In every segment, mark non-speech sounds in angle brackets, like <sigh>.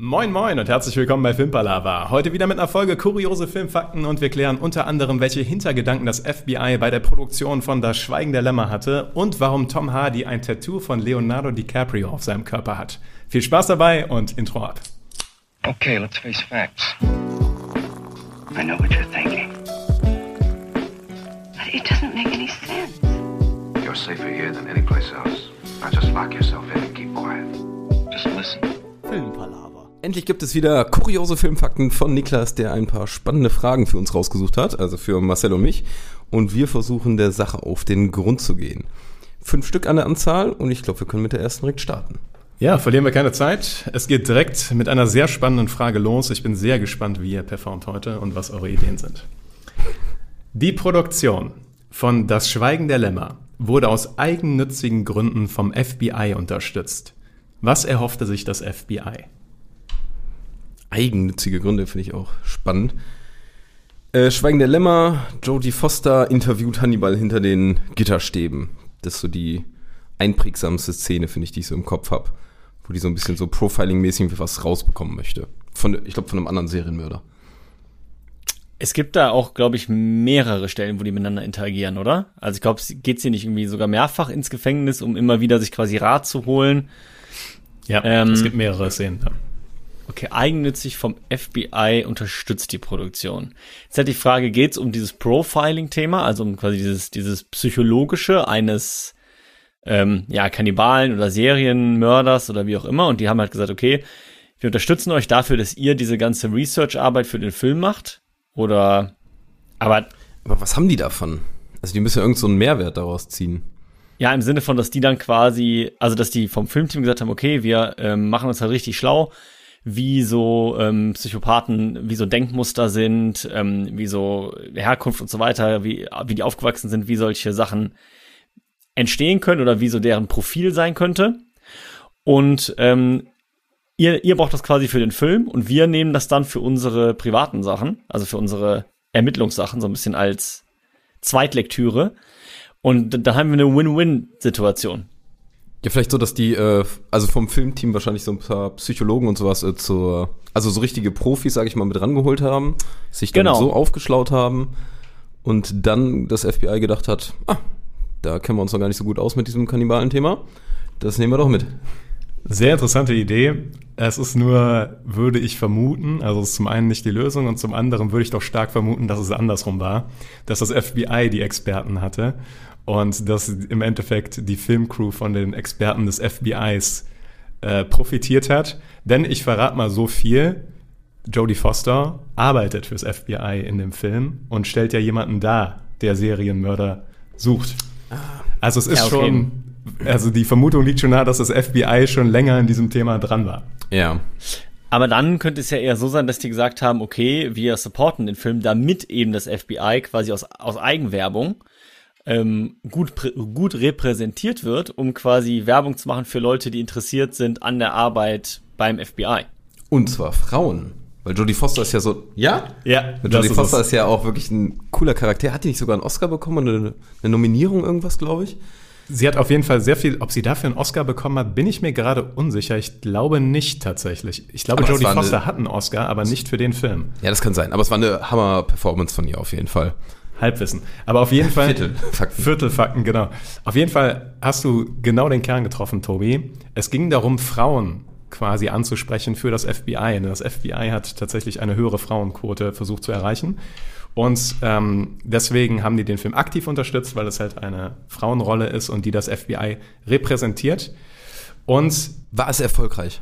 Moin Moin und herzlich willkommen bei Filmpalava. Heute wieder mit einer Folge kuriose Filmfakten und wir klären unter anderem, welche Hintergedanken das FBI bei der Produktion von Das Schweigen der Lämmer hatte und warum Tom Hardy ein Tattoo von Leonardo DiCaprio auf seinem Körper hat. Viel Spaß dabei und Intro ab. Okay, let's face facts. I know what you're thinking. But it doesn't make any sense. You're safer here than any place else. Now just lock yourself in and keep quiet. Just listen. Filmpalaver. Endlich gibt es wieder kuriose Filmfakten von Niklas, der ein paar spannende Fragen für uns rausgesucht hat, also für Marcel und mich. Und wir versuchen der Sache auf den Grund zu gehen. Fünf Stück an der Anzahl und ich glaube, wir können mit der ersten direkt starten. Ja, verlieren wir keine Zeit. Es geht direkt mit einer sehr spannenden Frage los. Ich bin sehr gespannt, wie ihr performt heute und was eure Ideen sind. Die Produktion von Das Schweigen der Lämmer wurde aus eigennützigen Gründen vom FBI unterstützt. Was erhoffte sich das FBI? Eigennützige Gründe finde ich auch spannend. Äh, Schweigen der Lämmer, Jodie Foster interviewt Hannibal hinter den Gitterstäben. Das ist so die einprägsamste Szene, finde ich, die ich so im Kopf habe. Wo die so ein bisschen so Profiling-mäßig was rausbekommen möchte. Von, ich glaube, von einem anderen Serienmörder. Es gibt da auch, glaube ich, mehrere Stellen, wo die miteinander interagieren, oder? Also ich glaube, geht sie nicht irgendwie sogar mehrfach ins Gefängnis, um immer wieder sich quasi Rat zu holen. Ja, Ähm, es gibt mehrere Szenen. Ja. Okay, eigennützig vom FBI unterstützt die Produktion. Jetzt hat die Frage, geht es um dieses Profiling-Thema, also um quasi dieses, dieses Psychologische eines ähm, ja, Kannibalen oder Serienmörders oder wie auch immer. Und die haben halt gesagt, okay, wir unterstützen euch dafür, dass ihr diese ganze Research-Arbeit für den Film macht. Oder aber Aber was haben die davon? Also die müssen ja irgend so einen Mehrwert daraus ziehen. Ja, im Sinne von, dass die dann quasi, also dass die vom Filmteam gesagt haben, okay, wir ähm, machen uns halt richtig schlau, wie so ähm, Psychopathen, wie so Denkmuster sind, ähm, wie so Herkunft und so weiter, wie, wie die aufgewachsen sind, wie solche Sachen entstehen können oder wie so deren Profil sein könnte. Und ähm, ihr, ihr braucht das quasi für den Film und wir nehmen das dann für unsere privaten Sachen, also für unsere Ermittlungssachen, so ein bisschen als Zweitlektüre. Und dann haben wir eine Win-Win-Situation. Ja, vielleicht so, dass die, äh, also vom Filmteam wahrscheinlich so ein paar Psychologen und sowas äh, zur, also so richtige Profis, sage ich mal, mit rangeholt haben, sich dann Genau. so aufgeschlaut haben und dann das FBI gedacht hat, ah, da kennen wir uns noch gar nicht so gut aus mit diesem Kannibalen-Thema. Das nehmen wir doch mit. Sehr interessante Idee. Es ist nur, würde ich vermuten, also es ist zum einen nicht die Lösung und zum anderen würde ich doch stark vermuten, dass es andersrum war, dass das FBI die Experten hatte und dass im Endeffekt die Filmcrew von den Experten des FBIs äh, profitiert hat. Denn ich verrate mal so viel. Jodie Foster arbeitet fürs FBI in dem Film und stellt ja jemanden dar, der Serienmörder sucht. Also es ist Ja, okay. schon, also die Vermutung liegt schon nahe, dass das FBI schon länger in diesem Thema dran war. Ja. Aber dann könnte es ja eher so sein, dass die gesagt haben, okay, wir supporten den Film, damit eben das FBI quasi aus, aus Eigenwerbung ähm, gut, gut repräsentiert wird, um quasi Werbung zu machen für Leute, die interessiert sind an der Arbeit beim FBI. Und zwar Frauen. Weil Jodie Foster ist ja so, ja? Ja, Jodie Foster ist ja auch wirklich ein cooler Charakter. Hat die nicht sogar einen Oscar bekommen oder eine, eine Nominierung, irgendwas, glaube ich? Sie hat auf jeden Fall sehr viel, ob sie dafür einen Oscar bekommen hat, bin ich mir gerade unsicher. Ich glaube nicht tatsächlich. Ich glaube, Aber Jodie war eine- Foster hat einen Oscar, aber nicht für den Film. Ja, das kann sein. Aber es war eine Hammer-Performance von ihr auf jeden Fall. Halbwissen. Aber auf jeden Fall. Viertelfakten. Viertelfakten, genau. Auf jeden Fall hast du genau den Kern getroffen, Tobi. Es ging darum, Frauen quasi anzusprechen für das FBI. Denn das FBI hat tatsächlich eine höhere Frauenquote versucht zu erreichen. Und ähm, deswegen haben die den Film aktiv unterstützt, weil es halt eine Frauenrolle ist und die das FBI repräsentiert. Und War es erfolgreich?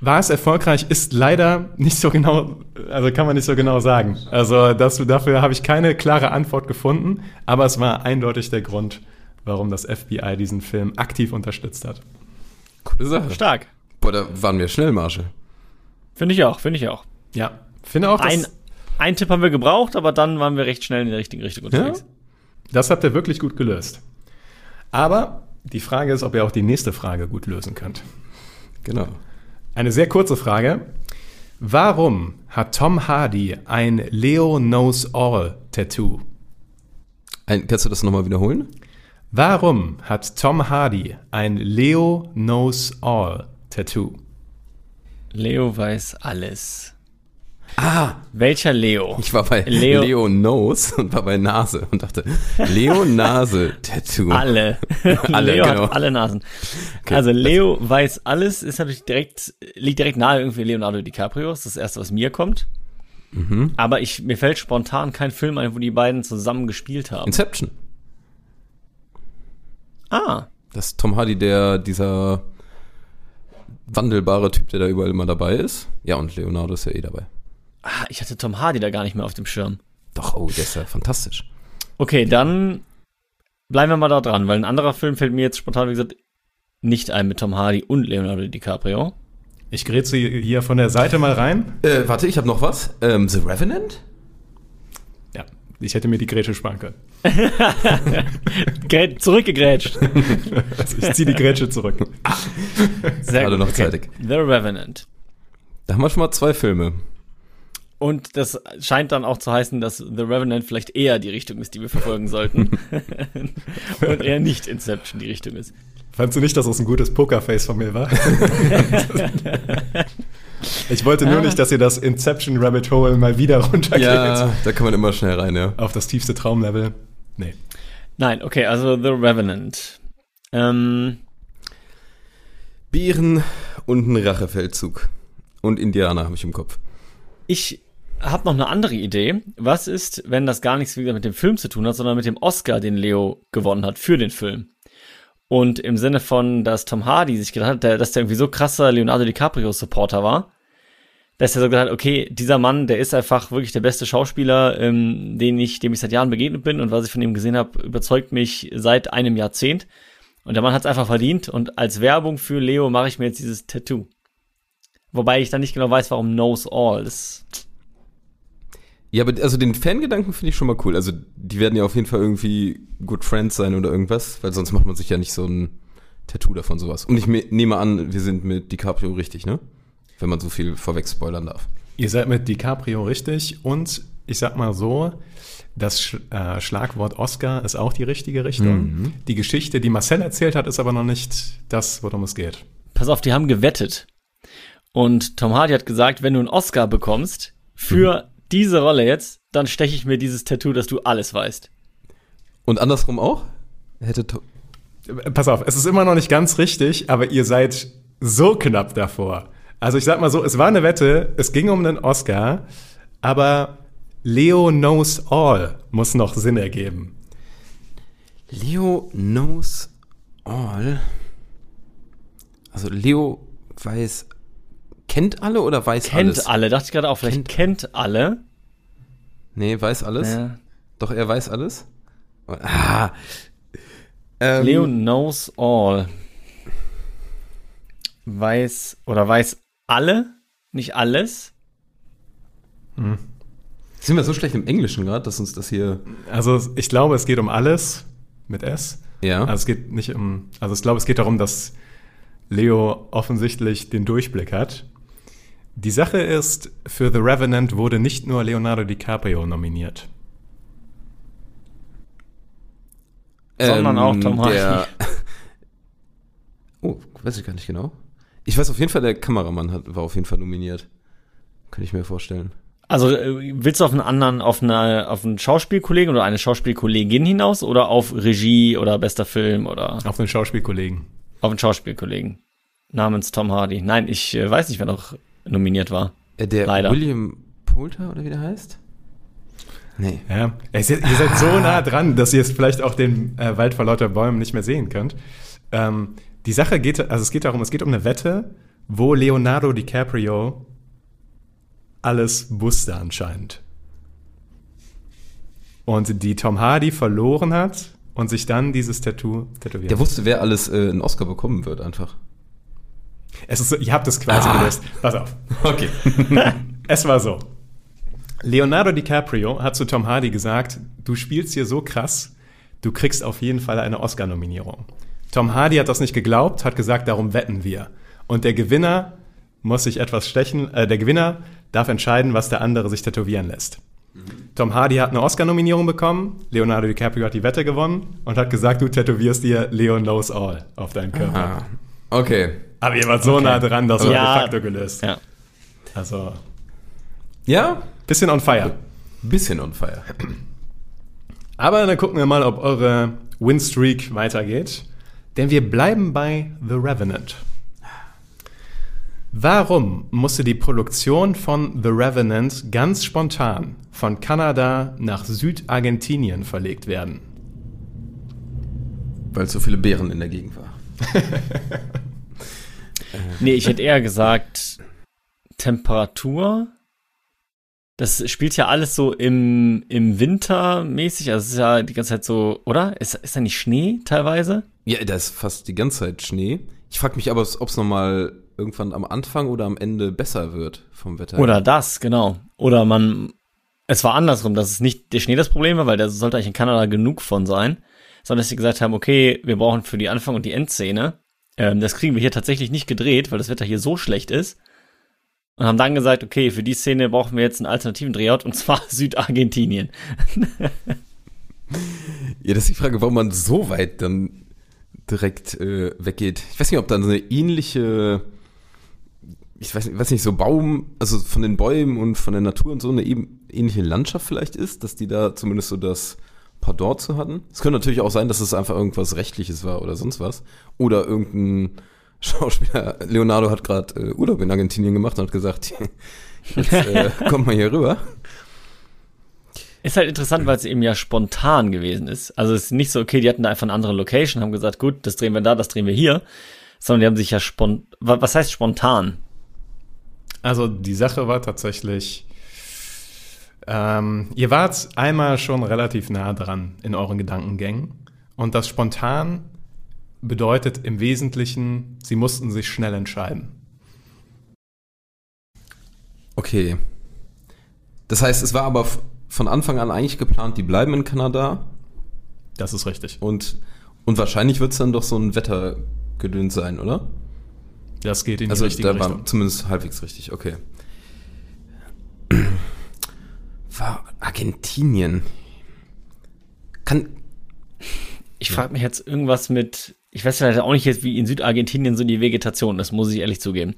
War es erfolgreich, ist leider nicht so genau, also kann man nicht so genau sagen. Also das, dafür habe ich keine klare Antwort gefunden, aber es war eindeutig der Grund, warum das FBI diesen Film aktiv unterstützt hat. Coole Sache. Stark. Boah, da waren wir schnell, Marge. Finde ich auch, finde ich auch. Ja, finde auch, Ein, das, ein Tipp haben wir gebraucht, aber dann waren wir recht schnell in der richtigen Richtung unterwegs. das habt ihr wirklich gut gelöst. Aber die Frage ist, ob ihr auch die nächste Frage gut lösen könnt. Genau. Eine sehr kurze Frage. Warum hat Tom Hardy ein Leo Knows All Tattoo? Ein, kannst du das nochmal wiederholen? Warum hat Tom Hardy ein Leo Knows All Tattoo? Leo weiß alles. Ah, Welcher Leo? ich war bei Leo- Leo, Nose und war bei Nase und dachte, Leo Nase Tattoo. Alle. <laughs> Alle, Leo genau. hat alle Nasen. also Leo weiß alles, ist natürlich direkt, liegt direkt nahe irgendwie Leonardo DiCaprio, ist das erste, was mir kommt. Mhm. Aber ich, mir fällt spontan kein Film ein, wo die beiden zusammen gespielt haben. Inception. Ah, Das ist Tom Hardy, der dieser wandelbare Typ, der da überall immer dabei ist. Ja, und Leonardo ist ja eh dabei. Ah, ich hatte Tom Hardy da gar nicht mehr auf dem Schirm. Doch, oh, der ist ja fantastisch. Okay, dann bleiben wir mal da dran, weil ein anderer Film fällt mir jetzt spontan, wie gesagt, nicht ein mit Tom Hardy und Leonardo DiCaprio. Ich grätze hier von der Seite mal rein. Äh, warte, ich habe noch was. Ähm, The Revenant? Ja, ich hätte mir die Grätsche sparen können. <laughs> Grä zurückgegrätscht. Also <laughs> ich ziehe die Grätsche zurück. Sehr Gerade noch zeitig. The Revenant. Da haben wir schon mal zwei Filme. Und das scheint dann auch zu heißen, dass The Revenant vielleicht eher die Richtung ist, die wir verfolgen sollten. <laughs> Und eher nicht Inception die Richtung ist. Fandst du nicht, dass das ein gutes Pokerface von mir war? <laughs> ich wollte nur nicht, dass ihr das Inception Rabbit Hole mal wieder runtergeht. Ja, da kann man immer schnell rein, ja. Auf das tiefste Traumlevel. Nee. Nein, okay, also The Revenant. Ähm, Bären und ein Rachefeldzug. Und Indianer habe ich im Kopf. ich habe noch eine andere Idee. Was ist, wenn das gar nichts wieder mit dem Film zu tun hat, sondern mit dem Oscar, den Leo gewonnen hat für den Film? Und im Sinne von, dass Tom Hardy sich gedacht hat, dass der irgendwie so krasser Leonardo DiCaprio Supporter war, dass er so gedacht hat, okay, dieser Mann, der ist einfach wirklich der beste Schauspieler, ähm, den ich, dem ich seit Jahren begegnet bin und was ich von ihm gesehen habe, überzeugt mich seit einem Jahrzehnt. Und der Mann hat es einfach verdient und als Werbung für Leo mache ich mir jetzt dieses Tattoo. Wobei ich dann nicht genau weiß, warum knows all. Das, Ja, aber also den Fangedanken finde ich schon mal cool. Also die werden ja auf jeden Fall irgendwie good friends sein oder irgendwas, weil sonst macht man sich ja nicht so ein Tattoo davon sowas. Und ich me- nehme an, wir sind mit DiCaprio richtig, ne? Wenn man so viel vorweg spoilern darf. Ihr seid mit DiCaprio richtig und ich sag mal so, das Sch äh, Schlagwort Oscar ist auch die richtige Richtung. Die Geschichte, die Marcel erzählt hat, ist aber noch nicht das, worum es geht. pass auf, die haben gewettet. Und Tom Hardy hat gesagt, wenn du einen Oscar bekommst für diese Rolle jetzt, dann steche ich mir dieses Tattoo, dass du alles weißt. Und andersrum auch? Hätte to Äh, Pass auf, es ist immer noch nicht ganz richtig, aber ihr seid so knapp davor. Also ich sag mal so, es war eine Wette, es ging um einen Oscar, aber Leo knows all muss noch Sinn ergeben. Leo knows all. Also Leo weiß, kennt alle oder weiß Kennt alles? alle, dachte ich gerade auch, vielleicht kennt, alle. Nee, weiß alles. Ja. Doch, er weiß alles. Ah. Ähm, Leo knows all. Weiß, oder weiß alle, nicht alles. Sind wir so schlecht im Englischen gerade, dass uns das hier. Also ich glaube, es geht um alles mit S. Ja. Also es geht nicht um, also ich glaube, es geht darum, dass Leo offensichtlich den Durchblick hat. Die Sache ist, für The Revenant wurde nicht nur Leonardo DiCaprio nominiert. Sondern auch Tom Hardy. der- <laughs> oh, weiß ich gar nicht genau. Ich weiß auf jeden Fall, der Kameramann hat, war auf jeden Fall nominiert. Könnte ich mir vorstellen. Also äh, willst du auf einen anderen, auf eine, auf einen Schauspielkollegen oder eine Schauspielkollegin hinaus oder auf Regie oder bester Film oder Auf den Schauspielkollegen. auf einen Schauspielkollegen namens Tom Hardy? Nein, ich äh, weiß nicht, wer noch nominiert war. Äh, der Leider. William Poulter oder wie der heißt? Nee. Ja, ihr seid, ihr seid so nah dran, dass ihr jetzt vielleicht auch den äh, Wald vor lauter Bäumen nicht mehr sehen könnt. Ähm, die Sache geht, also es geht darum, es geht um eine Wette, wo Leonardo DiCaprio alles wusste anscheinend. Und die Tom Hardy verloren hat und sich dann dieses Tattoo tätowiert. Der wusste, wer alles äh, einen Oscar bekommen wird, einfach. Es ist so, ihr habt es quasi gelöst. Pass auf. Okay. <laughs> Es war so. Leonardo DiCaprio hat zu Tom Hardy gesagt, du spielst hier so krass, du kriegst auf jeden Fall eine Oscar-Nominierung. Tom Hardy hat das nicht geglaubt, hat gesagt, darum wetten wir. Und der Gewinner muss sich etwas stechen, äh, der Gewinner darf entscheiden, was der andere sich tätowieren lässt. Tom Hardy hat eine Oscar-Nominierung bekommen, Leonardo DiCaprio hat die Wette gewonnen und hat gesagt, du tätowierst dir Leo knows all auf deinen Körper. ah, okay. Aber ihr wart so Okay. nah dran, dass Ja. wir de facto gelöst. Ja. Also, Ja, bisschen on fire. bisschen on fire. Aber dann gucken wir mal, ob eure Winstreak weitergeht. Denn wir bleiben bei The Revenant. Warum musste die Produktion von The Revenant ganz spontan von Kanada nach Südargentinien verlegt werden? Weil so viele Bären in der Gegend war. <laughs> <laughs> Nee, ich hätte eher gesagt Temperatur. Das spielt ja alles so im, im Winter mäßig. Also es ist ja die ganze Zeit so, oder? Ist, ist da nicht Schnee teilweise? Ja, da ist fast die ganze Zeit Schnee. Ich frage mich aber, ob es nochmal irgendwann am Anfang oder am Ende besser wird vom Wetter. Oder das, genau. Oder man, es war andersrum, dass es nicht der Schnee das Problem war, weil da sollte eigentlich in Kanada genug von sein, sondern dass sie gesagt haben, okay, wir brauchen für die Anfang- und die Endszene, ähm, das kriegen wir hier tatsächlich nicht gedreht, weil das Wetter hier so schlecht ist. Und haben dann gesagt, okay, für die Szene brauchen wir jetzt einen alternativen Drehort, und zwar <laughs> Südargentinien. <laughs> Ja, das ist die Frage, warum man so weit dann direkt äh, weggeht. Ich weiß nicht, ob da eine ähnliche, ich weiß nicht, weiß nicht, so Baum, also von den Bäumen und von der Natur und so eine ähnliche Landschaft vielleicht ist, dass die da zumindest so das Pardon zu hatten. Es könnte natürlich auch sein, dass es einfach irgendwas Rechtliches war oder sonst was. Oder irgendein <laughs> Schauspieler, Leonardo hat gerade äh, Urlaub in Argentinien gemacht und hat gesagt, <laughs> jetzt äh, <laughs> kommt mal hier rüber. Ist halt interessant, weil es eben ja spontan gewesen ist. Also es ist nicht so, okay, die hatten da einfach eine andere Location, haben gesagt, gut, das drehen wir da, das drehen wir hier, sondern die haben sich ja spontan, was heißt spontan? Also die Sache war tatsächlich, ähm, ihr wart einmal schon relativ nah dran in euren Gedankengängen. Und das spontan bedeutet im Wesentlichen, sie mussten sich schnell entscheiden. Okay. Das heißt, es war aber von Anfang an eigentlich geplant, die bleiben in Kanada Das ist richtig. und, und wahrscheinlich wird es dann doch so ein Wettergedöns sein, oder? Das geht in die Also richtige da war Richtung. zumindest halbwegs richtig, okay. War Argentinien. Kann. Ich frage mich jetzt irgendwas mit, ich weiß ja auch nicht jetzt, wie in Südargentinien so die Vegetation ist, muss ich ehrlich zugeben.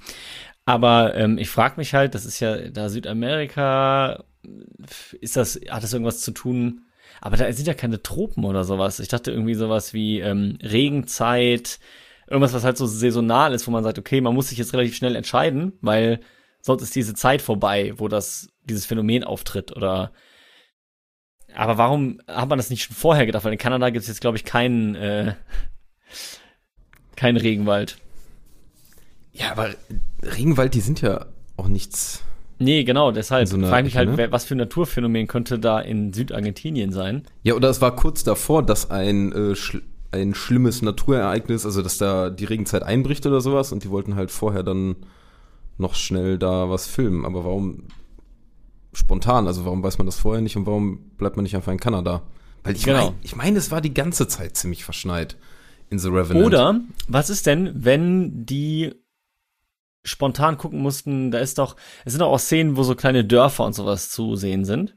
Aber ähm, ich frage mich halt, das ist ja da Südamerika, ist das, hat das irgendwas zu tun? Aber da sind ja keine Tropen oder sowas. Ich dachte irgendwie sowas wie ähm, Regenzeit, irgendwas, was halt so saisonal ist, wo man sagt, okay, man muss sich jetzt relativ schnell entscheiden, weil sonst ist diese Zeit vorbei, wo das, dieses Phänomen auftritt oder aber warum hat man das nicht schon vorher gedacht? Weil in Kanada gibt es jetzt, glaube ich, keinen, äh, keinen Regenwald. Ja, aber Regenwald, die sind ja auch nichts. Nee, genau, deshalb so frage ich mich halt, ne? was für ein Naturphänomen könnte da in Südargentinien sein? Ja, oder es war kurz davor, dass ein, äh, schl ein schlimmes Naturereignis, also dass da die Regenzeit einbricht oder sowas und die wollten halt vorher dann noch schnell da was filmen. Aber warum spontan? Also warum weiß man das vorher nicht und warum bleibt man nicht einfach in Kanada? Weil ich Genau. meine, ich meine, es war die ganze Zeit ziemlich verschneit in The Revenant. Oder was ist denn, wenn die spontan gucken mussten, da ist doch, es sind doch auch Szenen, wo so kleine Dörfer und sowas zu sehen sind.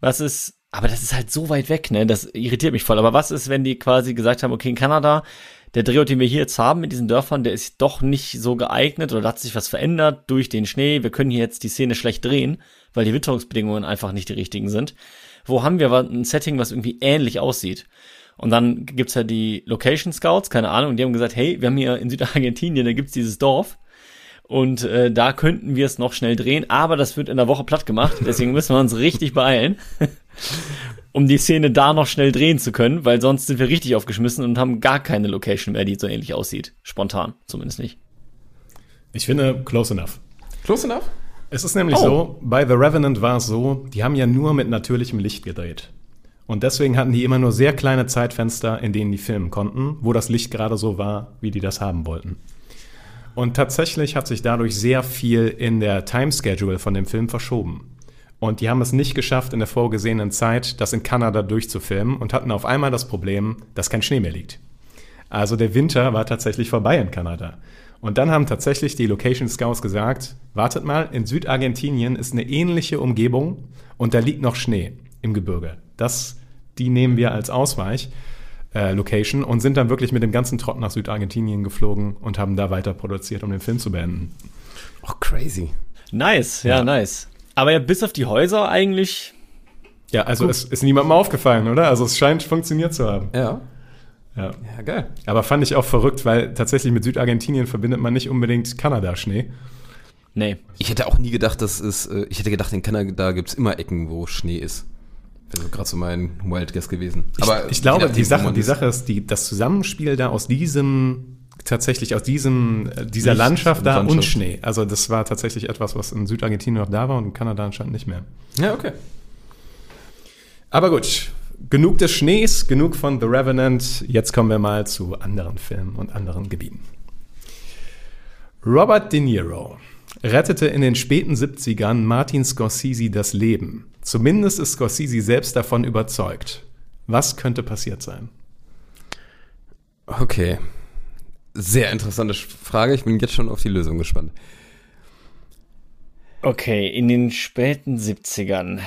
Was ist, aber das ist halt so weit weg, ne? Das irritiert mich voll. Aber was ist, wenn die quasi gesagt haben, okay, in Kanada, der Drehort, den wir hier jetzt haben mit diesen Dörfern, der ist doch nicht so geeignet oder da hat sich was verändert durch den Schnee. Wir können hier jetzt die Szene schlecht drehen, weil die Witterungsbedingungen einfach nicht die richtigen sind. Wo haben wir aber ein Setting, was irgendwie ähnlich aussieht? Und dann gibt's ja die Location Scouts, keine Ahnung, und die haben gesagt, hey, wir haben hier in Südargentinien, da gibt's dieses Dorf. Und äh, da könnten wir es noch schnell drehen, aber das wird in der Woche platt gemacht. Deswegen müssen wir uns richtig beeilen, um die Szene da noch schnell drehen zu können, weil sonst sind wir richtig aufgeschmissen und haben gar keine Location mehr, die so ähnlich aussieht. Spontan, zumindest nicht. Ich finde, close enough. Close enough? Es ist nämlich Oh. so, bei The Revenant war es so, die haben ja nur mit natürlichem Licht gedreht. Und deswegen hatten die immer nur sehr kleine Zeitfenster, in denen die filmen konnten, wo das Licht gerade so war, wie die das haben wollten. Und tatsächlich hat sich dadurch sehr viel in der Timeschedule von dem Film verschoben. Und die haben es nicht geschafft, in der vorgesehenen Zeit das in Kanada durchzufilmen und hatten auf einmal das Problem, dass kein Schnee mehr liegt. Also der Winter war tatsächlich vorbei in Kanada. Und dann haben tatsächlich die Location Scouts gesagt, wartet mal, in Südargentinien ist eine ähnliche Umgebung und da liegt noch Schnee im Gebirge. Das, die nehmen wir als Ausweich. äh, Location und sind dann wirklich mit dem ganzen Trott nach Südargentinien geflogen und haben da weiter produziert, um den Film zu beenden. Oh, crazy. Nice, ja, Ja. nice. Aber ja, bis auf die Häuser eigentlich. Ja, also es ist niemandem aufgefallen, oder? Also es scheint funktioniert zu haben. Ja. Ja. Ja, geil. Aber fand ich auch verrückt, weil tatsächlich mit Südargentinien verbindet man nicht unbedingt Kanada-Schnee. Nee. Ich hätte auch nie gedacht, dass es, äh, ich hätte gedacht, in Kanada gibt es immer Ecken, wo Schnee ist. Wäre so gerade so mein Wild Guess gewesen. Aber ich, glaube, je nachdem, die Sache, die ist. Sache ist, die, das Zusammenspiel da aus diesem, tatsächlich aus diesem, äh, dieser Licht Landschaft und da und Landschaft. Schnee. Also das war tatsächlich etwas, was in Südargentinien noch da war und in Kanada anscheinend nicht mehr. Ja, okay. Aber gut, genug des Schnees, genug von The Revenant. Jetzt kommen wir mal zu anderen Filmen und anderen Gebieten. Robert De Niro rettete in den späten 70ern Martin Scorsese das Leben. Zumindest ist Scorsese selbst davon überzeugt. Was könnte passiert sein? Okay. Sehr interessante Frage. Ich bin jetzt schon auf die Lösung gespannt. Okay, in den späten 70ern.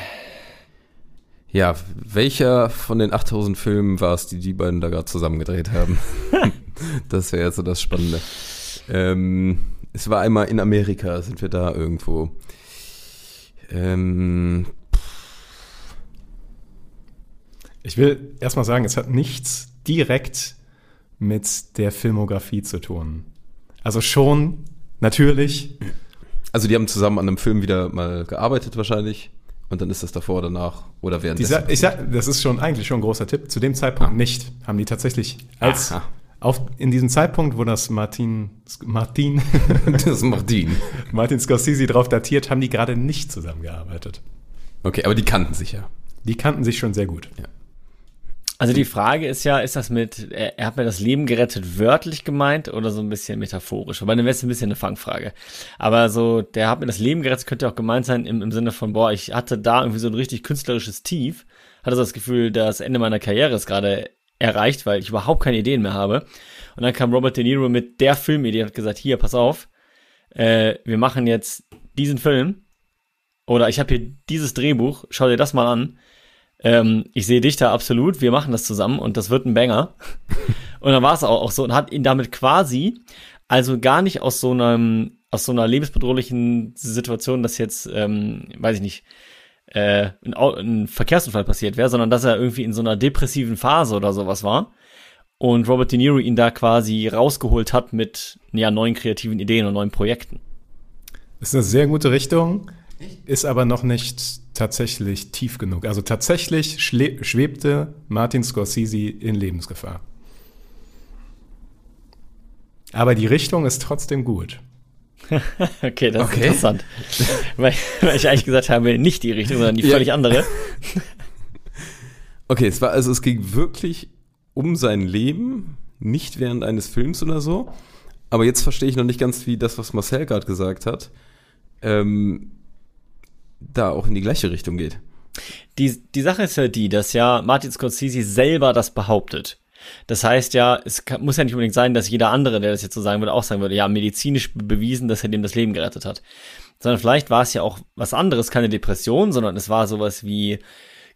Ja, welcher von den 8000 Filmen war es, die die beiden da gerade zusammen gedreht haben? <laughs> das wäre jetzt so das Spannende. Ähm, es war einmal in Amerika, sind wir da irgendwo. Ähm, Ich will erstmal sagen, es hat nichts direkt mit der Filmografie zu tun. Also schon, natürlich, also die haben zusammen an einem Film wieder mal gearbeitet wahrscheinlich. Und dann ist das davor, danach oder während Dieser, ich sag, das ist schon eigentlich schon ein großer Tipp. Zu dem Zeitpunkt nicht. Haben die tatsächlich als Aha. auf, in diesem Zeitpunkt, wo das Martin, Martin, <laughs> das Dean. Martin Scorsese drauf datiert, haben die gerade nicht zusammengearbeitet. Okay, aber die kannten sich ja. Die kannten sich schon sehr gut. Also die Frage ist ja, ist das mit, er, er hat mir das Leben gerettet wörtlich gemeint oder so ein bisschen metaphorisch? Aber dann wäre es ein bisschen eine Fangfrage. Aber so, der hat mir das Leben gerettet, könnte auch gemeint sein im, im Sinne von, boah, ich hatte da irgendwie so ein richtig künstlerisches Tief, hatte so das Gefühl, das Ende meiner Karriere ist gerade erreicht, weil ich überhaupt keine Ideen mehr habe. Und dann kam Robert De Niro mit der Filmidee und hat gesagt, hier, pass auf, äh, wir machen jetzt diesen Film oder ich habe hier dieses Drehbuch, schau dir das mal an. Ähm, ich sehe dich da absolut, wir machen das zusammen und das wird ein Banger. <laughs> und dann war es auch, auch so und hat ihn damit quasi, also gar nicht aus so einem, aus so einer lebensbedrohlichen Situation, dass jetzt, ähm, weiß ich nicht, äh, ein, ein Verkehrsunfall passiert wäre, sondern dass er irgendwie in so einer depressiven Phase oder sowas war. Und Robert De Niro ihn da quasi rausgeholt hat mit ja, neuen kreativen Ideen und neuen Projekten. Ist eine sehr gute Richtung, ist aber noch nicht tatsächlich tief genug. Also tatsächlich schwebte Martin Scorsese in Lebensgefahr. Aber die Richtung ist trotzdem gut. <laughs> Okay, das Okay. ist interessant. weil, weil ich eigentlich gesagt habe, nicht die Richtung, sondern die Ja. völlig andere. <laughs> Okay, es war also es ging wirklich um sein Leben, nicht während eines Films oder so. Aber jetzt verstehe ich noch nicht ganz, wie das, was Marcel gerade gesagt hat, ähm, da auch in die gleiche Richtung geht. Die, die Sache ist ja die, dass ja Martin Scorsese selber das behauptet. Das heißt ja, es kann, muss ja nicht unbedingt sein, dass jeder andere, der das jetzt so sagen würde, auch sagen würde, ja, medizinisch be- bewiesen, dass er dem das Leben gerettet hat. Sondern vielleicht war es ja auch was anderes, keine Depression, sondern es war sowas wie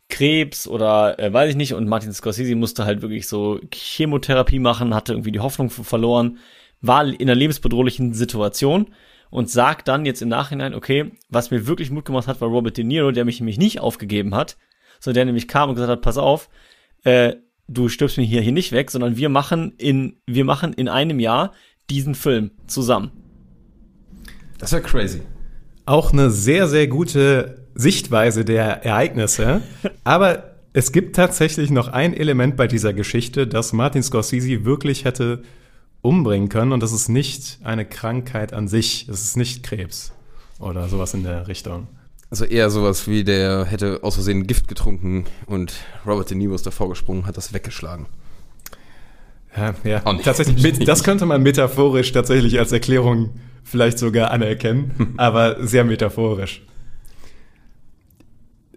Krebs oder äh, weiß ich nicht. Und Martin Scorsese musste halt wirklich so Chemotherapie machen, hatte irgendwie die Hoffnung ver- verloren, war in einer lebensbedrohlichen Situation und sagt dann jetzt im Nachhinein, okay, was mir wirklich Mut gemacht hat, war Robert De Niro, der mich nämlich nicht aufgegeben hat, sondern der nämlich kam und gesagt hat, pass auf, äh, du stirbst mir hier, hier nicht weg, sondern wir machen in, wir machen in einem Jahr diesen Film zusammen. Das wäre crazy. Auch eine sehr, sehr gute Sichtweise der Ereignisse. <laughs> Aber es gibt tatsächlich noch ein Element bei dieser Geschichte, das Martin Scorsese wirklich hätte umbringen können. Und das ist nicht eine Krankheit an sich. Es ist nicht Krebs oder sowas in der Richtung. Also eher sowas wie der hätte aus Versehen Gift getrunken und Robert De Niro ist davor gesprungen, hat das weggeschlagen. Ja, ja. Auch nicht. tatsächlich. Mit, das könnte man metaphorisch tatsächlich als Erklärung vielleicht sogar anerkennen, <laughs> aber sehr metaphorisch.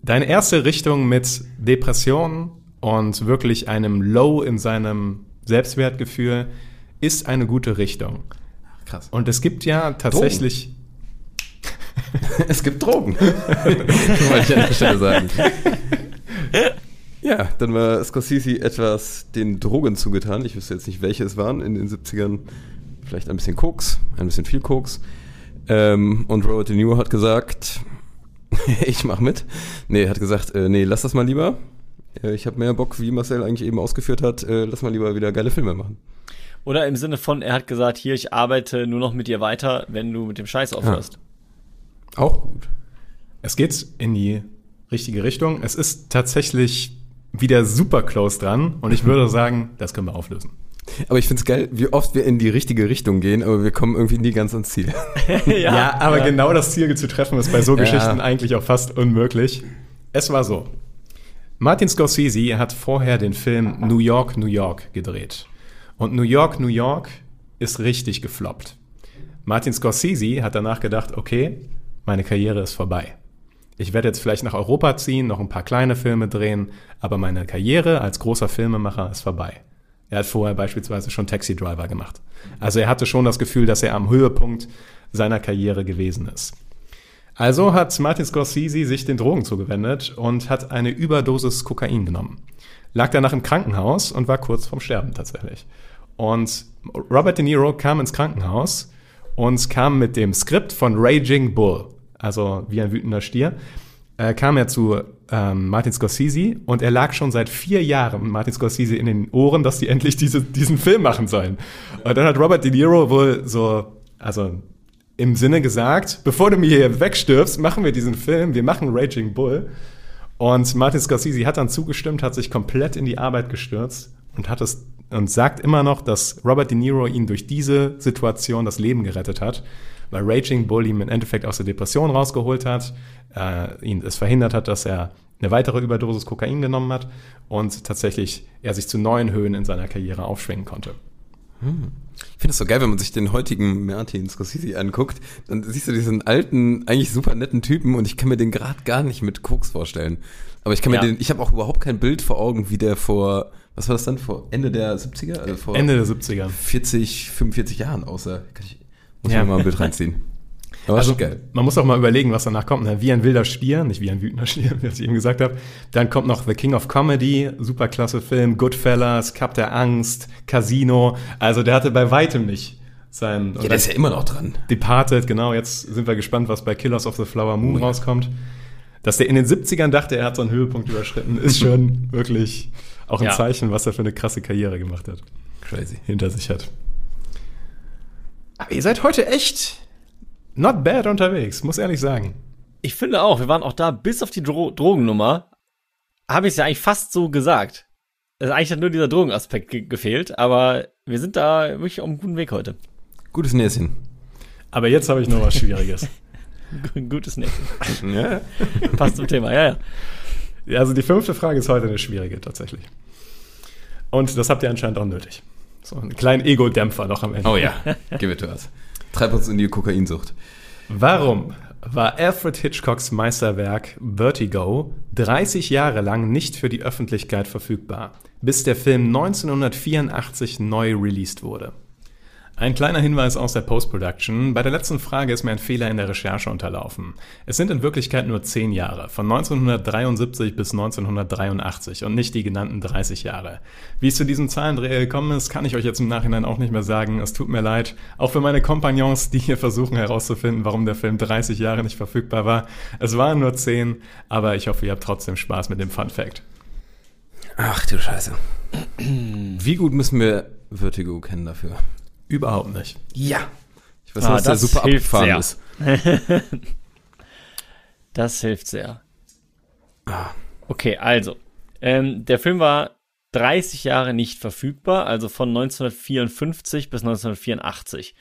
Deine erste Richtung mit Depression und wirklich einem Low in seinem Selbstwertgefühl ist eine gute Richtung. Krass. Und es gibt ja tatsächlich. <laughs> Es gibt Drogen. <laughs> <laughs> Wollte ich an der Stelle sagen. Ja, dann war Scorsese etwas den Drogen zugetan. Ich wüsste jetzt nicht, welche es waren in den 70ern. Vielleicht ein bisschen Koks, ein bisschen viel Koks. Ähm, und Robert De Niro hat gesagt, ich mach mit. Nee, hat gesagt, äh, nee, lass das mal lieber. Äh, ich habe mehr Bock, wie Marcel eigentlich eben ausgeführt hat, äh, lass mal lieber wieder geile Filme machen. Oder im Sinne von, er hat gesagt, hier, ich arbeite nur noch mit dir weiter, wenn du mit dem Scheiß aufhörst. Auch gut. Es geht in die richtige Richtung. Es ist tatsächlich wieder super close dran und ich würde sagen, das können wir auflösen. Aber ich find's geil, wie oft wir in die richtige Richtung gehen, aber wir kommen irgendwie nie ganz ans Ziel. <laughs> Ja, aber genau das Ziel zu treffen ist bei so Ja. Geschichten eigentlich auch fast unmöglich. Es war so. Martin Scorsese hat vorher den Film New York, New York gedreht. Und New York, New York ist richtig gefloppt. Martin Scorsese hat danach gedacht, okay, meine Karriere ist vorbei. Ich werde jetzt vielleicht nach Europa ziehen, noch ein paar kleine Filme drehen, aber meine Karriere als großer Filmemacher ist vorbei. Er hat vorher beispielsweise schon Taxi Driver gemacht. Also er hatte schon das Gefühl, dass er am Höhepunkt seiner Karriere gewesen ist. Also hat Martin Scorsese sich den Drogen zugewendet und hat eine Überdosis Kokain genommen. Lag danach im Krankenhaus und war kurz vorm Sterben tatsächlich. Und Robert De Niro kam ins Krankenhaus und kam mit dem Skript von Raging Bull, also wie ein wütender Stier, äh, kam er zu ähm, Martin Scorsese und er lag schon seit vier Jahren Martin Scorsese in den Ohren, dass die <laughs> endlich diese, diesen Film machen sollen. Und dann hat Robert De Niro wohl so, also im Sinne gesagt, bevor du mir hier wegstirbst, machen wir diesen Film, wir machen Raging Bull. Und Martin Scorsese hat dann zugestimmt, hat sich komplett in die Arbeit gestürzt und hat es und sagt immer noch, dass Robert De Niro ihn durch diese Situation das Leben gerettet hat, weil Raging Bull ihm im Endeffekt aus der Depression rausgeholt hat, äh, ihn es verhindert hat, dass er eine weitere Überdosis Kokain genommen hat und tatsächlich er sich zu neuen Höhen in seiner Karriere aufschwingen konnte. Ich finde es so geil, wenn man sich den heutigen Martin Scorsese anguckt, dann siehst du diesen alten, eigentlich super netten Typen und ich kann mir den gerade gar nicht mit Koks vorstellen. Aber ich kann mir Ja. den, ich habe auch überhaupt kein Bild vor Augen, wie der vor, was war das dann, vor Ende der 70er? Also vor Ende der 70er. 40, 45 Jahren außer. Kann ich, muss Ja. ich mir mal ein Bild reinziehen. <laughs> Aber Also man muss auch mal überlegen, was danach kommt. ne? Wie ein wilder Stier, nicht wie ein wütender <laughs> Stier, wie ich eben gesagt habe. Dann kommt noch The King of Comedy, superklasse Film, Goodfellas, Cup der Angst, Casino. Also der hatte bei weitem nicht sein. Ja, der ist ja immer noch dran. Departed, genau. Jetzt sind wir gespannt, was bei Killers of the Flower Moon rauskommt. Dass der in den 70ern dachte, er hat so einen Höhepunkt überschritten, ist schon <laughs> wirklich auch ein Ja. Zeichen, was er für eine krasse Karriere gemacht hat, Crazy. hinter sich hat. Aber ihr seid heute echt not bad unterwegs, muss ehrlich sagen. Ich finde auch, wir waren auch da bis auf die Dro Drogennummer, habe ich es ja eigentlich fast so gesagt. Also eigentlich hat nur dieser Drogenaspekt ge gefehlt, aber wir sind da wirklich auf einem guten Weg heute. Gutes Näschen. Aber jetzt habe ich noch was Schwieriges. <laughs> Gutes Nächsten. Ja. <laughs> Passt zum Thema, ja, ja. also die fünfte Frage ist heute eine schwierige tatsächlich. Und das habt ihr anscheinend auch nötig. So einen kleinen Ego-Dämpfer noch am Ende. Oh ja, give it to us. Treib uns in die Kokainsucht. Warum war Alfred Hitchcocks Meisterwerk Vertigo 30 Jahre lang nicht für die Öffentlichkeit verfügbar, bis der Film 1984 neu released wurde? Ein kleiner Hinweis aus der Post-Production. Bei der letzten Frage ist mir ein Fehler in der Recherche unterlaufen. Es sind in Wirklichkeit nur 10 Jahre, von 1973 bis 1983 und nicht die genannten 30 Jahre. Wie es zu diesem Zahlendreher gekommen ist, kann ich euch jetzt im Nachhinein auch nicht mehr sagen. Es tut mir leid. Auch für meine Kompagnons, die hier versuchen herauszufinden, warum der Film 30 Jahre nicht verfügbar war. Es waren nur 10, aber ich hoffe, ihr habt trotzdem Spaß mit dem Fun Fact. Ach du Scheiße. Wie gut müssen wir Vertigo kennen dafür? Überhaupt nicht. Ja. Ich weiß Ah, nur, dass der das super hilft abgefahren sehr. ist. <laughs> Das hilft sehr. Ah. Okay, also. Ähm, der Film war 30 Jahre nicht verfügbar, also von 1954 bis 1984.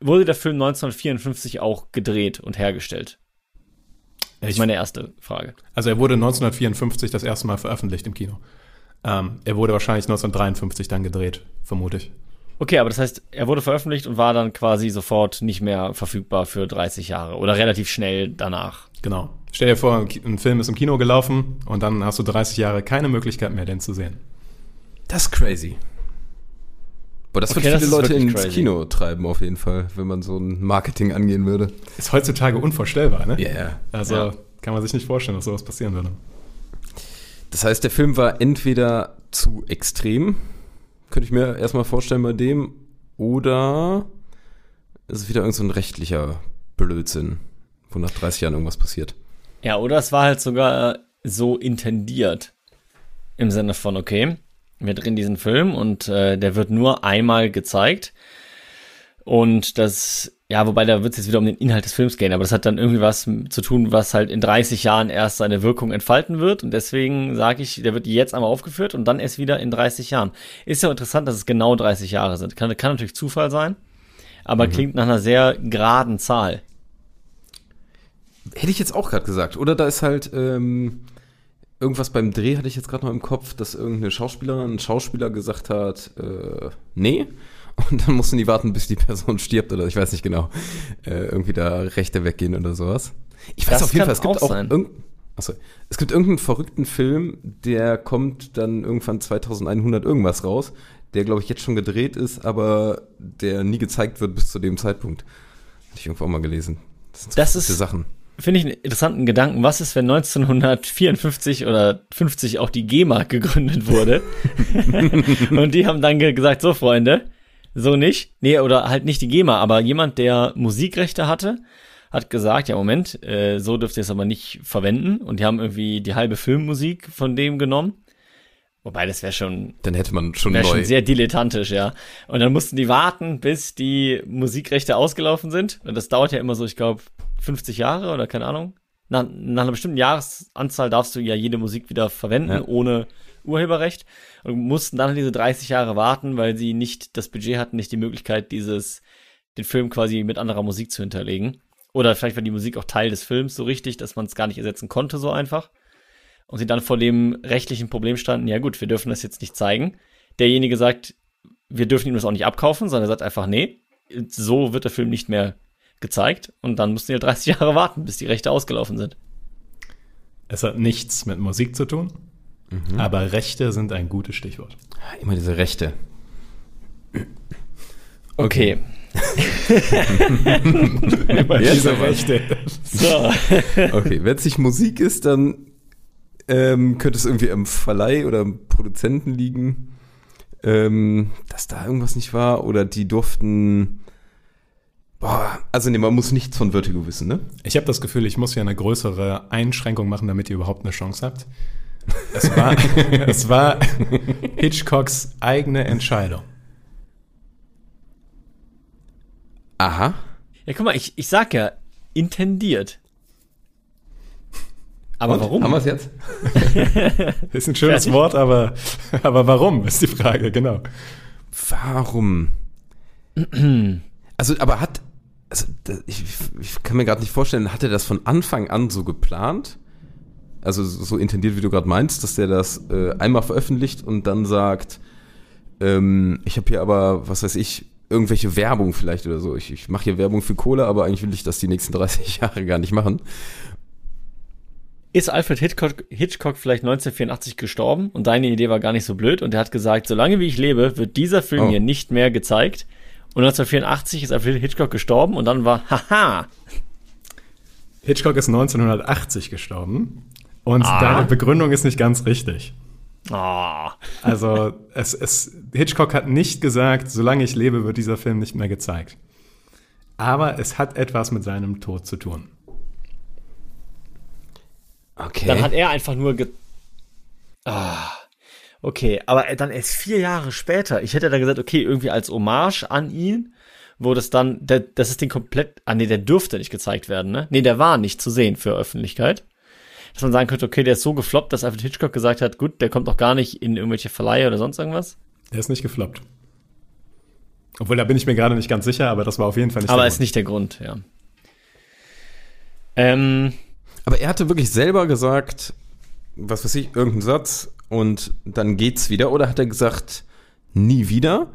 Wurde der Film 1954 auch gedreht und hergestellt? Das ist meine erste Frage. Also er wurde 1954 das erste Mal veröffentlicht im Kino. Ähm, er wurde wahrscheinlich 1953 dann gedreht, vermute ich. Okay, aber das heißt, er wurde veröffentlicht und war dann quasi sofort nicht mehr verfügbar für 30 Jahre oder relativ schnell danach. Genau. Stell dir vor, ein Film ist im Kino gelaufen und dann hast du 30 Jahre keine Möglichkeit mehr, den zu sehen. Das ist crazy. Boah, das Okay, würde das viele ist Leute ins crazy. Kino treiben auf jeden Fall, wenn man so ein Marketing angehen würde. Ist heutzutage unvorstellbar, ne? Ja, yeah. Also Ja. kann man sich nicht vorstellen, dass sowas passieren würde. Das heißt, der Film war entweder zu extrem, könnte ich mir erstmal vorstellen bei dem, oder es ist wieder irgend so ein rechtlicher Blödsinn, wo nach 30 Jahren irgendwas passiert. Ja, oder es war halt sogar so intendiert. Im Sinne von, okay, wir drehen diesen Film und äh, der wird nur einmal gezeigt. Und das, ja, wobei da wird es jetzt wieder um den Inhalt des Films gehen, aber das hat dann irgendwie was zu tun, was halt in 30 Jahren erst seine Wirkung entfalten wird. Und deswegen sage ich, der wird jetzt einmal aufgeführt und dann erst wieder in 30 Jahren. Ist ja interessant, dass es genau 30 Jahre sind. Kann, kann natürlich Zufall sein, aber mhm. klingt nach einer sehr geraden Zahl. Hätte ich jetzt auch gerade gesagt. Oder da ist halt ähm, irgendwas beim Dreh, hatte ich jetzt gerade noch im Kopf, dass irgendeine Schauspielerin, ein Schauspieler gesagt hat, äh, nee. <laughs> Und dann mussten die warten, bis die Person stirbt oder ich weiß nicht genau. Äh, irgendwie da Rechte weggehen oder sowas. Ich weiß Das auf jeden Fall, es gibt auch auch achso, es gibt irgendeinen verrückten Film, der kommt dann irgendwann 2100 irgendwas raus, der glaube ich jetzt schon gedreht ist, aber der nie gezeigt wird bis zu dem Zeitpunkt. Hatte ich irgendwo auch mal gelesen. Das sind so Das ist- Sachen. Finde ich einen interessanten Gedanken. Was ist, wenn 1954 oder 50 auch die GEMA gegründet wurde? <laughs> <laughs> und die haben dann ge- gesagt, so Freunde, so nicht. Nee, oder halt nicht die GEMA, aber jemand, der Musikrechte hatte, hat gesagt, ja Moment, äh, so dürft ihr es aber nicht verwenden. Und die haben irgendwie die halbe Filmmusik von dem genommen. Wobei, das wäre schon Dann hätte man schon neu. schon sehr diletantisch, ja. Und dann mussten die warten, bis die Musikrechte ausgelaufen sind. Und das dauert ja immer so, ich glaube, 50 Jahre oder keine Ahnung. Nach, nach einer bestimmten Jahresanzahl darfst du ja jede Musik wieder verwenden, Ja. ohne Urheberrecht. Und mussten dann diese 30 Jahre warten, weil sie nicht das Budget hatten, nicht die Möglichkeit, dieses, den Film quasi mit anderer Musik zu hinterlegen. Oder vielleicht war die Musik auch Teil des Films so richtig, dass man es gar nicht ersetzen konnte, so einfach. Und sie dann vor dem rechtlichen Problem standen, ja gut, wir dürfen das jetzt nicht zeigen. Derjenige sagt, wir dürfen ihm das auch nicht abkaufen, sondern er sagt einfach, nee, so wird der Film nicht mehr gezeigt. Und dann mussten wir 30 <laughs> Jahre warten, bis die Rechte ausgelaufen sind. Es hat nichts mit Musik zu tun, aber Rechte sind ein gutes Stichwort. Immer diese Rechte. Okay. <laughs> Immer Jetzt diese. Rechte. So. Okay, wenn es nicht Musik ist, dann ähm, könnte es irgendwie am Verleih oder am Produzenten liegen, ähm, dass da irgendwas nicht war. Oder die durften. Boah, also nee, man muss nichts von Vertigo wissen, ne? Ich habe das Gefühl, ich muss hier eine größere Einschränkung machen, damit ihr überhaupt eine Chance habt. Es war, <laughs> es war Hitchcocks eigene Entscheidung. Aha. Ja, guck mal, ich, ich sag ja, intendiert. Aber Und? warum? Haben wir es jetzt? <laughs> Ist ein schönes Fertig? Wort, aber, aber warum ist die Frage, genau. Warum? Also, aber hat. Also, ich, ich kann mir gerade nicht vorstellen, hat er das von Anfang an so geplant? Also, so intendiert, wie du gerade meinst, dass der das äh, einmal veröffentlicht und dann sagt, ähm, ich habe hier aber, was weiß ich, irgendwelche Werbung vielleicht oder so. Ich, ich mache hier Werbung für Cola, aber eigentlich will ich das die nächsten <laughs> 30 Jahre gar nicht machen. ist Alfred Hitchcock, Hitchcock vielleicht 1984 gestorben und deine Idee war gar nicht so blöd und er hat gesagt, solange wie ich lebe, wird dieser Film Oh. hier nicht mehr gezeigt. Und 1984 ist Alfred Hitchcock gestorben und dann war, haha, Hitchcock ist 1980 gestorben und Ah. deine Begründung ist nicht ganz richtig. ah, Also es, es, Hitchcock hat nicht gesagt, solange ich lebe, wird dieser Film nicht mehr gezeigt. Aber es hat etwas mit seinem Tod zu tun. Okay. dann hat er einfach nur ge ah, okay, aber dann erst vier Jahre später, ich hätte da gesagt, okay, irgendwie als Hommage an ihn, wo das dann, der, das ist den komplett, ah nee, der dürfte nicht gezeigt werden, ne? Nee, der war nicht zu sehen für Öffentlichkeit. Dass man sagen könnte, okay, der ist so gefloppt, dass Alfred Hitchcock gesagt hat, gut, der kommt doch gar nicht in irgendwelche Verleihe oder sonst irgendwas. Er ist nicht gefloppt. Obwohl, da bin ich mir gerade nicht ganz sicher, aber das war auf jeden Fall nicht Aber der ist Grund. nicht der Grund, ja. Ähm, Aber er hatte wirklich selber gesagt, was weiß ich, irgendeinen Satz und dann geht's wieder. Oder hat er gesagt, nie wieder?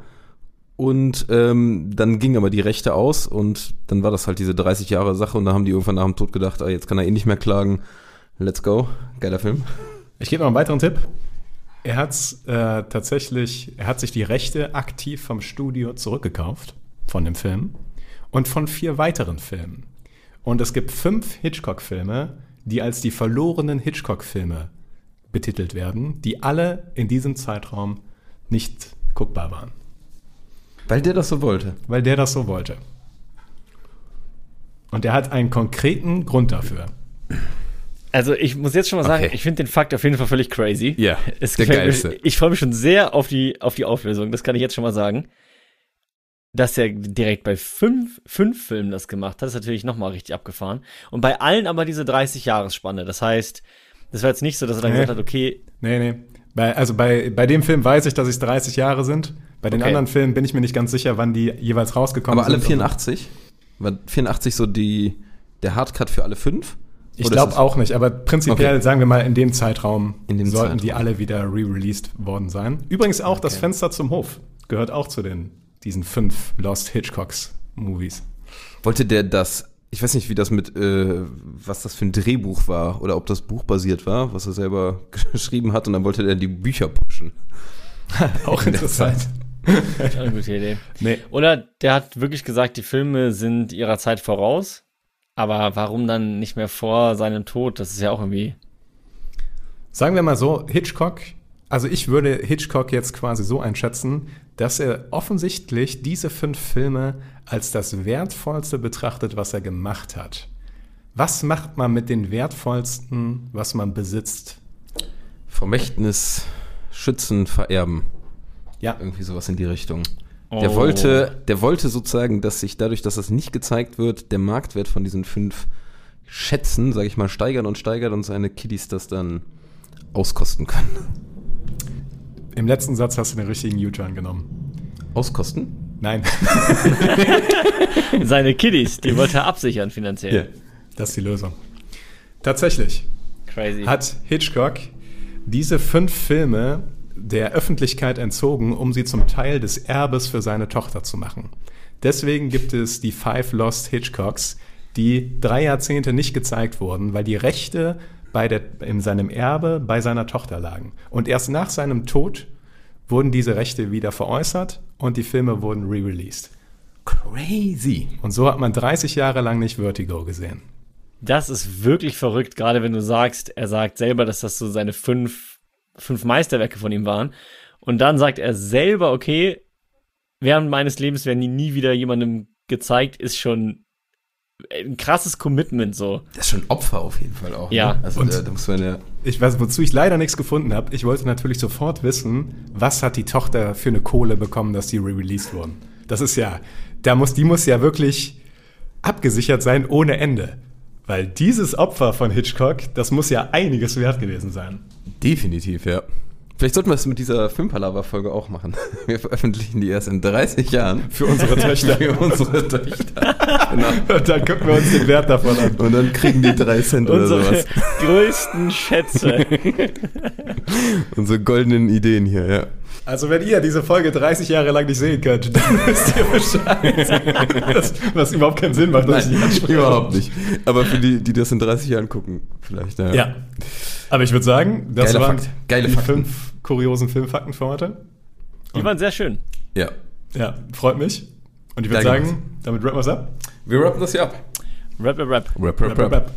Und ähm, dann ging aber die Rechte aus und dann war das halt diese 30 Jahre Sache und da haben die irgendwann nach dem Tod gedacht, ah, jetzt kann er eh nicht mehr klagen. Let's go. Geiler Film. Ich gebe noch einen weiteren Tipp. Er hat äh, tatsächlich, er hat sich die Rechte aktiv vom Studio zurückgekauft von dem Film und von vier weiteren Filmen. Und es gibt fünf Hitchcock-Filme, die als die verlorenen Hitchcock-Filme betitelt werden, die alle in diesem Zeitraum nicht guckbar waren. Weil der das so wollte. Weil der das so wollte. Und er hat einen konkreten Grund dafür. Also ich muss jetzt schon mal sagen, Okay. ich finde den Fakt auf jeden Fall völlig crazy. Ja, es der geilste. mir, ich freue mich schon sehr auf die, auf die Auflösung, das kann ich jetzt schon mal sagen. Dass er direkt bei fünf, fünf Filmen das gemacht hat, ist natürlich nochmal richtig abgefahren. Und bei allen aber diese 30-Jahres-Spanne. Das heißt, das war jetzt nicht so, dass er dann Nee. gesagt hat, okay, Nee, nee. Bei, also bei, bei dem Film weiß ich, dass es 30 Jahre sind. Bei den Okay. anderen Filmen bin ich mir nicht ganz sicher, wann die jeweils rausgekommen Aber alle sind. 84? War 84 so die, der Hardcut für alle fünf? Ich glaube auch nicht, aber prinzipiell, Okay. sagen wir mal, in dem Zeitraum In dem sollten die Zeitraum. alle wieder re-released worden sein. Übrigens auch das Fenster zum Hof gehört auch zu den, diesen fünf Lost Hitchcocks Movies. Wollte der das, ich weiß nicht, wie das mit, äh, was das für ein Drehbuch war oder ob das buchbasiert war, was er selber <laughs> geschrieben hat und dann wollte der die Bücher pushen. <laughs> Auch In der interessant. Zeit. ist eine gute Idee. Nee, Oder der hat wirklich gesagt, die Filme sind ihrer Zeit voraus. Aber warum dann nicht mehr vor seinem Tod? Das ist ja auch irgendwie. Sagen wir mal so, Hitchcock, also ich würde Hitchcock jetzt quasi so einschätzen, dass er offensichtlich diese fünf Filme als das Wertvollste betrachtet, was er gemacht hat. Was macht man mit den Wertvollsten, was man besitzt? Vermächtnis, Schützen, Vererben. Ja, Irgendwie sowas in die Richtung. Der Oh. wollte, der wollte sozusagen, dass sich dadurch, dass das nicht gezeigt wird, der Marktwert von diesen fünf Schätzen, sage ich mal, steigern und steigert und seine Kiddies das dann auskosten können. im letzten Satz hast du den richtigen U-Turn genommen. Auskosten? Nein, <laughs> Seine Kiddies, die wollte er absichern finanziell. das ist die Lösung. Tatsächlich Crazy. hat Hitchcock diese fünf Filme der Öffentlichkeit entzogen, um sie zum Teil des Erbes für seine Tochter zu machen. Deswegen gibt es die Five Lost Hitchcocks, die drei Jahrzehnte nicht gezeigt wurden, weil die Rechte bei der, in seinem Erbe bei seiner Tochter lagen. Und erst nach seinem Tod wurden diese Rechte wieder veräußert und die Filme wurden re-released. Crazy. Und so hat man 30 Jahre lang nicht Vertigo gesehen. Das ist wirklich verrückt, gerade wenn du sagst, er sagt selber, dass das so seine fünf, fünf Meisterwerke von ihm waren. Und dann sagt er selber, okay, während meines Lebens werden die nie wieder jemandem gezeigt, ist schon ein krasses Commitment so. Das ist schon Opfer auf jeden Fall auch. Ja. Ne? Also Und- da, da muss man ja. Ich weiß, wozu ich leider nichts gefunden habe. Ich wollte natürlich sofort wissen, was hat die Tochter für eine Kohle bekommen, dass die re-released wurden. Das ist ja, da muss, die muss ja wirklich abgesichert sein ohne Ende. Weil dieses Opfer von Hitchcock, das muss ja einiges wert gewesen sein. Definitiv, ja. Vielleicht sollten wir es mit dieser Filmpalava-Folge auch machen. <laughs> Wir veröffentlichen die erst in 30 Jahren. Für unsere Töchter. <laughs> Für unsere Töchter. genau. Und dann gucken wir uns den Wert davon an. Und dann kriegen die 3 Cent oder Unsere sowas. größten Schätze. <laughs> Unsere goldenen Ideen hier, ja. Also wenn ihr diese Folge 30 Jahre lang nicht sehen könnt, dann <laughs> wisst ihr Bescheid. Das, was überhaupt keinen Sinn macht, dass ich die anspreche. überhaupt nicht. Aber für die, die das in 30 Jahren gucken, vielleicht. Ja. Ja. Aber ich würde sagen, das Geiler waren Fakt. Geile die Fakten. fünf kuriosen Filmfakten für heute. Die waren sehr schön. ja. Ja, freut mich. Und ich würde sagen, damit rappen wir es ab. Wir rappen das hier ab. Rap, rap, rap. Rap, Rap, rap, rap.